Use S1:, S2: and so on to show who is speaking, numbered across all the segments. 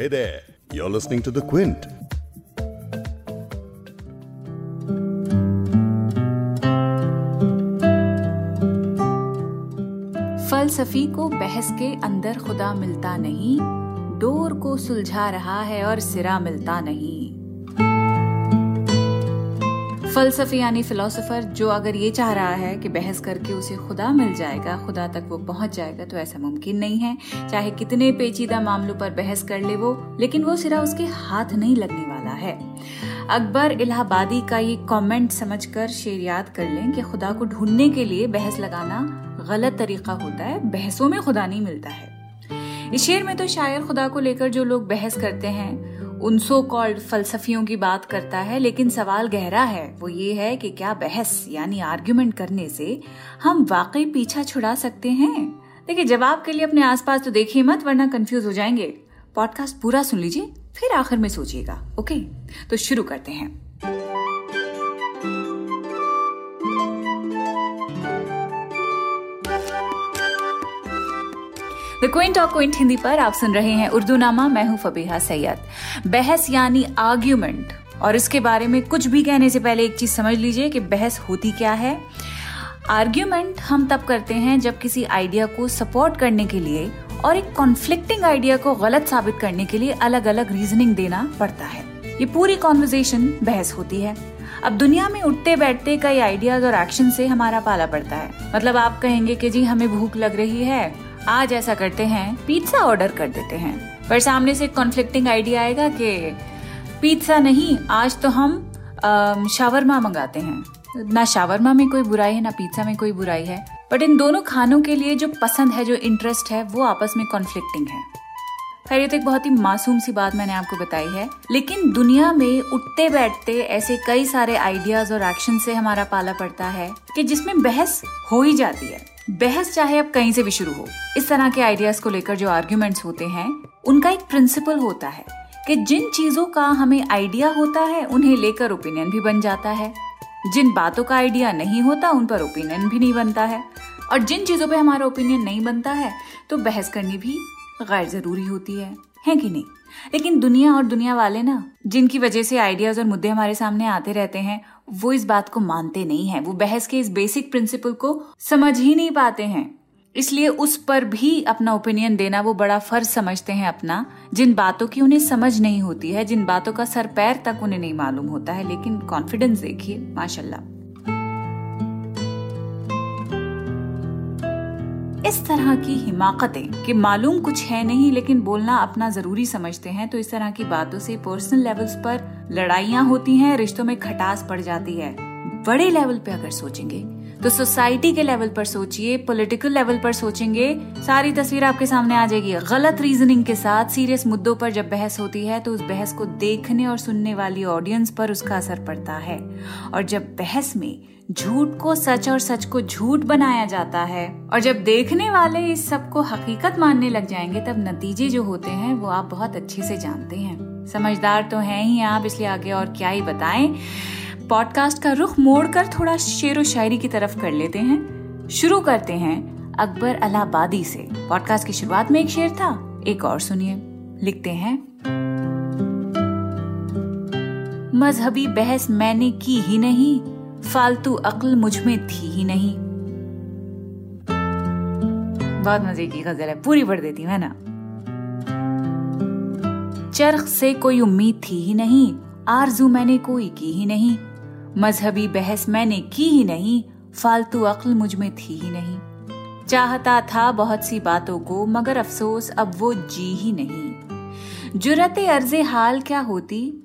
S1: Hey there, you're listening to The Quint.
S2: फलसफी को बहस के अंदर खुदा मिलता नहीं डोर को सुलझा रहा है और सिरा मिलता नहीं फलसफी यानी फिलोसोफर जो अगर ये चाह रहा है कि बहस करके उसे खुदा मिल जाएगा, खुदा तक वो पहुँच जाएगा तो ऐसा मुमकिन नहीं है। चाहे कितने पेचीदा मामलों पर बहस कर ले वो, लेकिन वो सिरा उसके हाथ नहीं लगने वाला है। अकबर इलाहाबादी का ये कमेंट समझकर शेर याद कर लें कि खुदा को ढूँढने के लिए बहस लगाना गलत तरीका होता है, बहसों में खुदा नहीं मिलता है। इस शेर में तो शायर खुदा को लेकर जो लोग बहस करते हैं उन सो कॉल्ड फलसफियों की बात करता है, लेकिन सवाल गहरा है। वो ये है कि क्या बहस, यानी आर्ग्यूमेंट करने से हम वाकई पीछा छुड़ा सकते हैं? देखिए, जवाब के लिए अपने आसपास तो देखिए मत, वरना कंफ्यूज हो जाएँगे। पॉडकास्ट पूरा सुन लीजिए, फिर आखिर में सोचिएगा ओके तो शुरू करते हैं। The Quint of Quint Hindi पर आप सुन रहे हैं उर्दू नामा मैं हूँ फबीहा सैयद। बहस यानी आर्ग्यूमेंट और इसके बारे में कुछ भी कहने से पहले एक चीज़ समझ लीजिए कि बहस होती क्या है। आर्ग्यूमेंट हम तब करते हैं जब किसी आइडिया को सपोर्ट करने के लिए और एक कॉन्फ्लिक्टिंग आइडिया को गलत साबित करने के लिए अलग अलग रीजनिंग देना पड़ता है। ये पूरी कॉन्वर्जेशन बहस होती है। अब दुनिया में उठते बैठते कई आइडियाज़ और एक्शन से हमारा पाला पड़ता है। मतलब आप कहेंगे कि जी, हमें भूख लग रही है। आज ऐसा करते हैं पिज्जा ऑर्डर कर देते हैं। पर सामने से कॉन्फ्लिक्टिंग आइडिया आएगा कि पिज्जा नहीं, आज तो हम शावरमा मंगाते हैं। ना शावरमा में कोई बुराई है, ना पिज्जा में कोई बुराई है। बट इन दोनों खानों के लिए जो पसंद है, जो इंटरेस्ट है, वो आपस में कॉन्फ्लिक्टिंग है। खैर, ये तो एक बहुत ही मासूम सी बात मैंने आपको बताई है। लेकिन दुनिया में उठते बैठते ऐसे कई सारे आइडियाज़ और एक्शन से हमारा पाला पड़ता है कि जिसमें बहस हो ही जाती है। बहस चाहे अब कहीं से भी शुरू हो, इस तरह के आइडियाज़ को लेकर जो आर्ग्यूमेंट्स होते हैं, उनका एक प्रिंसिपल होता है कि जिन चीज़ों का हमें आइडिया होता है, उन्हें लेकर ओपिनियन भी बन जाता है। जिन बातों का आइडिया नहीं होता, उन पर ओपिनियन भी नहीं बनता है। और जिन चीज़ों पे हमारा ओपिनियन नहीं बनता है तो बहस करनी भी गैर ज़रूरी होती है। है कि नहीं? लेकिन दुनिया और दुनिया वाले ना, जिनकी वजह से आइडियाज़ और मुद्दे हमारे सामने आते रहते हैं, वो इस बात को मानते नहीं है। वो बहस के इस बेसिक प्रिंसिपल को समझ ही नहीं पाते हैं। इसलिए उस पर भी अपना ओपिनियन देना वो बड़ा फ़र्ज़ समझते हैं अपना। जिन बातों की उन्हें समझ नहीं होती है, जिन बातों का सर पैर तक उन्हें नहीं मालूम होता है, लेकिन कॉन्फिडेंस देखिए, माशाल्लाह। इस तरह की हिमाकतें कि मालूम कुछ है नहीं, लेकिन बोलना अपना ज़रूरी समझते हैं तो इस तरह की बातों से पर्सनल लेवल्स पर लड़ाइयाँ होती हैं, रिश्तों में खटास पड़ जाती है। बड़े लेवल पे अगर सोचेंगे तो सोसाइटी के लेवल पर सोचिए पॉलिटिकल लेवल पर सोचेंगे, सारी तस्वीर आपके सामने आ जाएगी। गलत रीजनिंग के साथ सीरियस मुद्दों पर जब बहस होती है तो उस बहस को देखने और सुनने वाली ऑडियंस पर उसका असर पड़ता है। और जब बहस में झूठ को सच और सच को झूठ बनाया जाता है, और जब देखने वाले इस सबको हकीकत मानने लग जाएँगे, तब नतीजे जो होते हैं, वो आप बहुत अच्छे से जानते हैं। समझदार तो हैं ही आप, इसलिए आगे और क्या ही बताएँ। पॉडकास्ट का रुख मोड़कर थोड़ा शेर व शायरी की तरफ़ कर लेते हैं। शुरू करते हैं अकबर अलाहाबादी से। पॉडकास्ट की शुरुआत में एक शेर था, एक और सुनिए। लिखते हैं। मजहबी बहस मैंने की ही नहीं, फालतू अक्ल मुझमें थी ही नहीं। बहुत मज़े की गज़ल है, पूरी पढ़ देती हूँ, है ना? चरख से कोई उम्मीद थी ही नहीं, आरज़ू मैंने कोई की ही नहीं। मजहबी बहस मैंने की ही नहीं, फालतू अक्ल मुझमें थी ही नहीं। चाहता था बहुत सी बातों को, मगर अफसोस अब वो जी ही नहीं। जुरत अर्ज़ हाल क्या होती?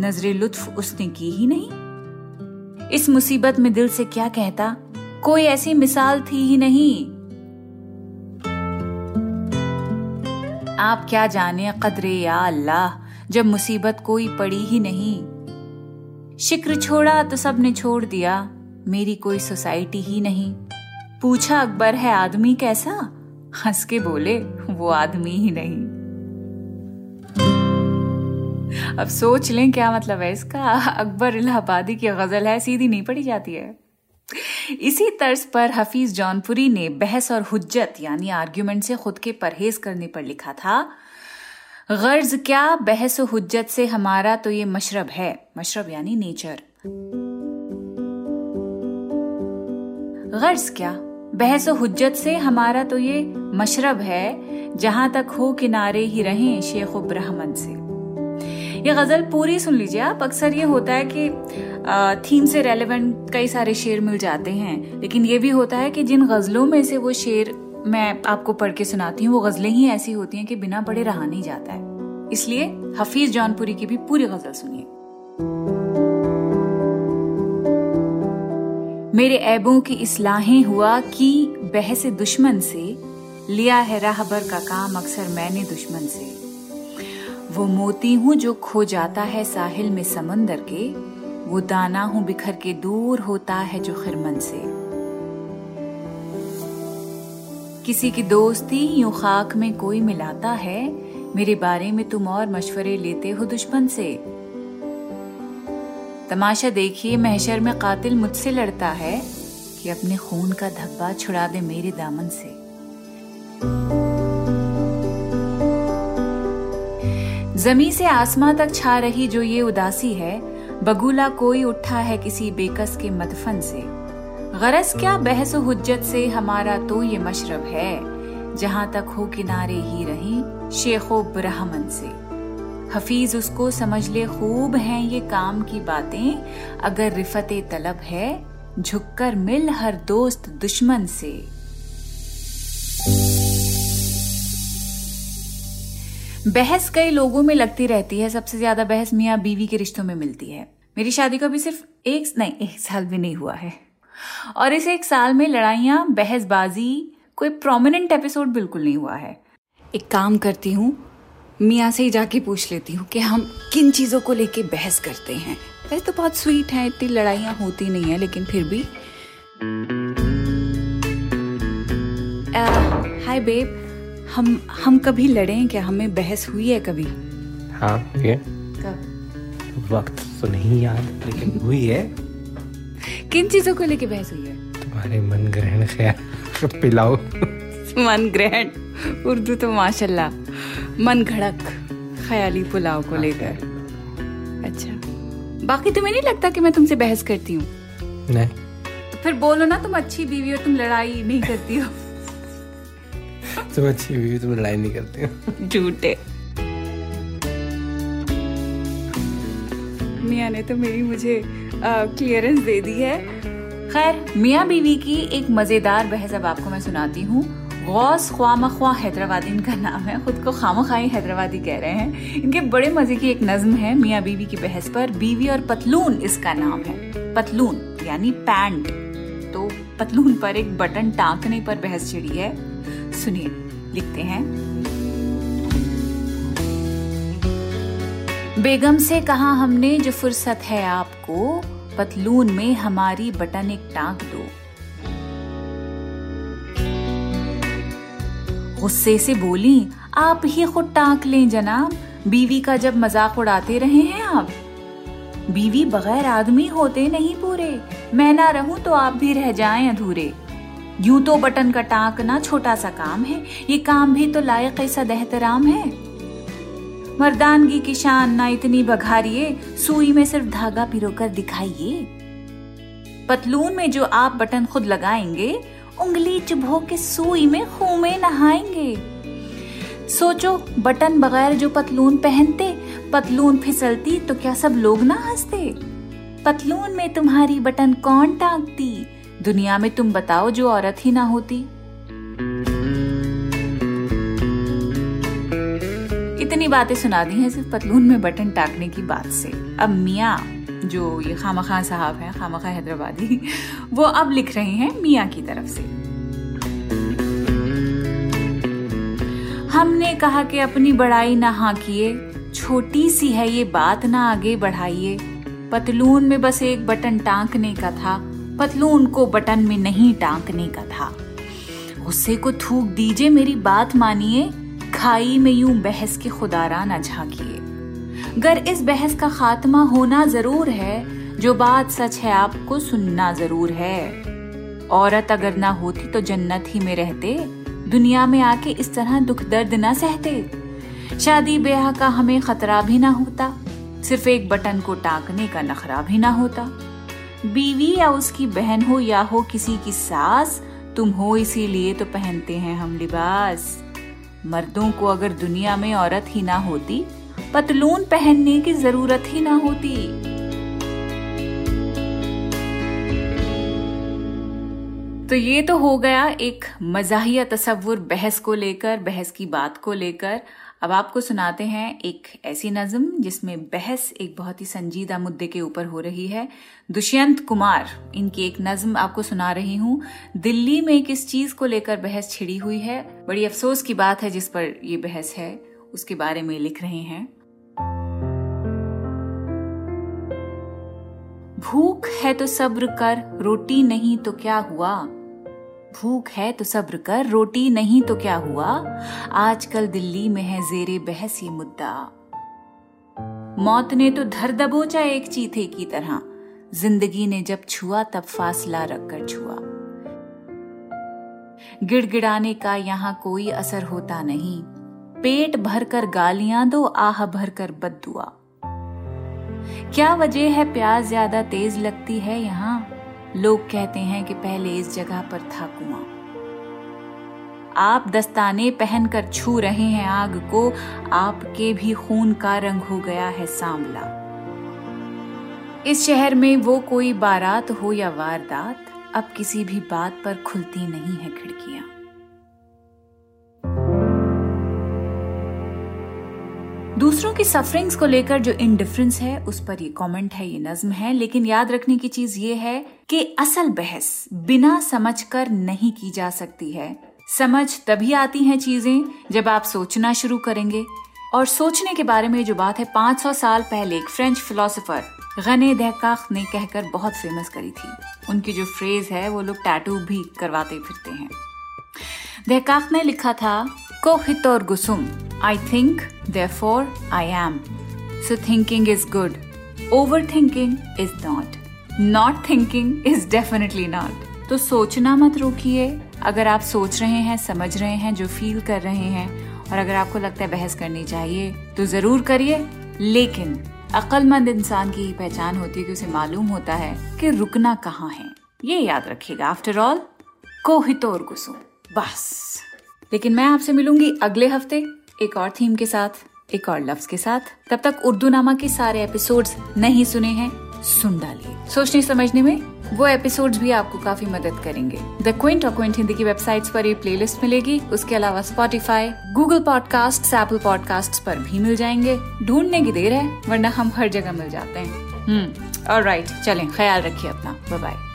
S2: नजरे लुत्फ उसने की ही नहीं। इस मुसीबत में दिल से क्या कहता? कोई ऐसी मिसाल थी ही नहीं। आप क्या जाने कदरे या अल्लाह, जब मुसीबत कोई पड़ी ही नहीं। शिक्र छोड़ा तो सबने छोड़ दिया। मेरी कोई सोसाइटी ही नहीं। पूछा, अकबर, है आदमी कैसा? हंस के बोले, वो आदमी ही नहीं। अब सोच लें, क्या मतलब है इसका? अकबर इलाहाबादी की गज़ल है, सीधी नहीं पड़ी जाती है। इसी तर्ज पर हफीज जौनपुरी ने बहस और हुज्जत, यानी आर्ग्यूमेंट से खुद के परहेज करने पर लिखा था गर्ज क्या बहस हुज्जत से हमारा तो ये मशरब है। मशरब यानी नेचर। गर्ज क्या बहस हुज्जत से हमारा तो ये मशरब है, जहाँ तक हो किनारे ही रहें शेख ब्राह्मण से। ये गज़ल पूरी सुन लीजिए आप। अक्सर ये होता है कि थीम से रेलेवेंट कई सारे शेर मिल जाते हैं, लेकिन ये भी होता है कि जिन गजलों में से वो शेर मैं आपको पढ़ के सुनाती हूँ, वो गजलें ही ऐसी होती हैं कि बिना पढ़े रहा नहीं जाता है। इसलिए हफीज जौनपुरी की भी पूरी गज़ल सुनिए। मेरे ऐबों की इस्लाहें हुआ कि बहस दुश्मन से, लिया है राहबर का काम अक्सर मैंने दुश्मन से। वो मोती हूँ जो खो जाता है साहिल में समंदर के, वो दाना हूँ बिखर के दूर होता है जो खिरमन से। किसी की दोस्ती यूँ खाक में कोई मिलाता है? मेरे बारे में तुम और मशवरे लेते हो दुश्मन से। तमाशा देखिए, महशर में कातिल मुझसे लड़ता है कि अपने खून का धब्बा छुड़ा दे मेरे दामन से। जमी से आसमां तक छा रही जो ये उदासी है, बगुला कोई उठा है किसी बेकस के मदफन से। गरज क्या बहस हुज्जत से हमारा तो ये मशरब है? जहाँ तक हो किनारे ही रही शेखो ब्रहमन से। हफीज उसको समझ ले खूब हैं ये काम की बातें। अगर रिफत तलब है, झुककर मिल हर दोस्त दुश्मन से। बहस कई लोगों में लगती रहती है। सबसे ज़्यादा बहस मियाँ बीवी के रिश्तों में मिलती है। मेरी शादी को भी सिर्फ़ एक, नहीं, एक साल भी नहीं हुआ है। और इस एक साल में लड़ाइयाँ बहसबाजी कोई प्रोमिनेंट एपिसोड बिल्कुल नहीं हुआ है। एक काम करती हूँ मियाँ से ही जाके पूछ लेती हूँ कि हम किन चीज़ों को लेके बहस करते हैं। वैसे तो बहुत स्वीट है इतनी लड़ाइयाँ होती नहीं है लेकिन फिर भी। हाय बेब हम हम कभी लड़े हैं क्या? हमें बहस हुई है कभी?
S3: हाँ ये
S2: कब?
S3: वक्त तो नहीं याद लेकिन हुई है।
S2: किन चीज़ों को लेके बहस हुई है?
S3: तुम्हारे मन ग्रहण ख्याल पिलाओ।
S2: मन ग्रहण? उर्दू तो माशाल्लाह। मन घड़क ख्याली पुलाव को लेकर। अच्छा। बाकी तुम्हें नहीं लगता कि मैं तुमसे बहस करती हूँ?
S3: नहीं।
S2: तो फिर बोलो ना तुम अच्छी बीवी हो तुम लड़ाई नहीं करती हो।
S3: तुम अच्छी हुई तुम लड़ाई नहीं करती हो।
S2: झूठे। मियाँ ने तो मेरी मुझे क्लियरेंस दे दी है। खैर, मियाँ बीवी की एक मज़ेदार बहस अब आपको मैं सुनाती हूँ। गौस ख्वाम ख्वा हैदराबादी इनका नाम है। खुद को खाम खाई हैदराबादी कह रहे हैं। इनके बड़े मज़े की एक नज्म है मियाँ बीवी की बहस पर। बीवी और पतलून इसका नाम है। पतलून, यानी पैंट। तो पतलून पर एक बटन टांकने पर बहस छिड़ी है। सुनिए, लिखते हैं। बेगम से कहा हमने, जो फुर्सत है आपको, पतलून में हमारी बटन एक टांक दो। गुस्से से बोली, आप ही खुद टांक लें जनाब, बीवी का जब मज़ाक उड़ाते रहे हैं आप। बीवी बगैर आदमी होते नहीं पूरे। मैं ना रहूँ तो आप भी रह जाएँ अधूरे। यूँ तो बटन का टांकना छोटा सा काम है, ये काम भी तो लायक सद एहतराम है। मर्दानगी की शान ना इतनी बघारिए, सुई में सिर्फ़ धागा पिरोकर दिखाइए। पतलून में जो आप बटन खुद लगाएँगे, उंगली चुभो के सुई में खूह में नहाएँगे। सोचो, बटन बगैर जो पतलून पहनते, पतलून फिसलती तो क्या सब लोग ना हँसते? पतलून में तुम्हारी बटन कौन टांगती? दुनिया में तुम बताओ जो औरत ही ना होती। इतनी बातें सुना दी हैं सिर्फ़ पतलून में बटन टाकने की बात से। अब मियाँ, जो ये खामा खान साहब हैं, खामा खान हैदराबादी, वो अब लिख रहे हैं मियाँ की तरफ़ से। हमने कहा कि अपनी बड़ाई ना हाँ किए, छोटी सी है ये बात ना आगे बढ़ाइए। पतलून में बस एक बटन टांकने का था, पतलून को बटन में नहीं टांकने का था। गुस्से को थूक दीजिए, मेरी बात मानिए। खाई में यूँ बहस के खुदारा न झांकिए। गर इस बहस का खात्मा होना ज़रूर है, जो बात सच है आपको सुनना ज़रूर है। औरत अगर ना होती तो जन्नत ही में रहते, दुनिया में आके इस तरह दुख दर्द ना सहते। शादी ब्याह का हमें खतरा भी ना होता, सिर्फ़ एक बटन को टाकने का नखरा भी ना होता। बीवी या उसकी बहन हो या हो किसी की सास, तुम हो इसीलिए तो पहनते हैं हम लिबास। मर्दों को अगर दुनिया में औरत ही ना होती, पतलून पहनने की ज़रूरत ही ना होती। तो ये तो हो गया एक मजाहिया तस्वुर बहस को लेकर, बहस की बात को लेकर अब आपको सुनाते हैं एक ऐसी नज्म जिसमें बहस एक बहुत ही संजीदा मुद्दे के ऊपर हो रही है। दुष्यंत कुमार, इनकी एक नज्म आपको सुना रही हूँ। दिल्ली में किस चीज़ को लेकर बहस छिड़ी हुई है? बड़ी अफसोस की बात है जिस पर ये बहस है, उसके बारे में लिख रहे हैं। भूख है तो सब्र कर, रोटी नहीं तो क्या हुआ? भूख है तो सब्र कर, रोटी नहीं तो क्या हुआ? आजकल दिल्ली में है जेरे बहस ये मुद्दा। मौत ने तो धर दबोचा एक चीथे की तरह। ज़िंदगी ने जब छुआ, तब फासला रखकर छुआ। गिड़गिड़ाने का यहाँ कोई असर होता नहीं। पेट भरकर गालियाँ दो, आह भरकर बदुआ क्या वजह है प्याज ज़्यादा तेज लगती है यहाँ? लोग कहते हैं कि पहले इस जगह पर था कुआँ। आप दस्ताने पहनकर छू रहे हैं आग को, आपके भी खून का रंग हो गया है सांवला। इस शहर में वो कोई बारात हो या वारदात, अब किसी भी बात पर खुलती नहीं है खिड़कियाँ। दूसरों की सफरिंग्स को लेकर जो इनडिफरेंस है उस पर ये कमेंट है ये नज्म है। लेकिन याद रखने की चीज़ ये है कि असल बहस बिना समझकर नहीं की जा सकती है। समझ तभी आती हैं चीज़ें जब आप सोचना शुरू करेंगे। और सोचने के बारे में जो बात है 500 साल पहले एक फ्रेंच फिलोसोफर गने दहकाख ने कहकर बहुत फ़ेमस करी थी। उनकी जो फ्रेज है वो लोग टैटू भी करवाते फिरते हैं। दहकाख ने लिखा था कोहित और गुसुम I think, therefore, I am. So thinking is good. Overthinking is not. Not thinking is definitely not. तो सोचना मत रोकिए अगर आप सोच रहे हैं, समझ रहे हैं, जो फील कर रहे हैं, और अगर आपको लगता है बहस करनी चाहिए तो ज़रूर करिए लेकिन अक्लमंद इंसान की ही पहचान होती है कि उसे मालूम होता है कि रुकना कहाँ है ये याद रखिएगा आफ्टर ऑल कोहितोर गुसो बस लेकिन मैं आपसे मिलूँगी अगले हफ़्ते एक और थीम के साथ, एक और लफ्ज के साथ, तब तक उर्दू नामा के सारे एपिसोड्स नहीं सुने हैं, सुन डालिए। सोचने समझने में वो एपिसोड्स भी आपको काफ़ी मदद करेंगे। द क्विंट और क्विंट हिंदी की वेबसाइट्स पर ये प्लेलिस्ट मिलेगी। उसके अलावा Spotify Google podcast Apple podcast पर भी मिल जाएँगे। ढूँढने की देर है, वरना हम हर जगह मिल जाते हैं। हम्म और राइट चलें, ख्याल रखिए अपना। बाय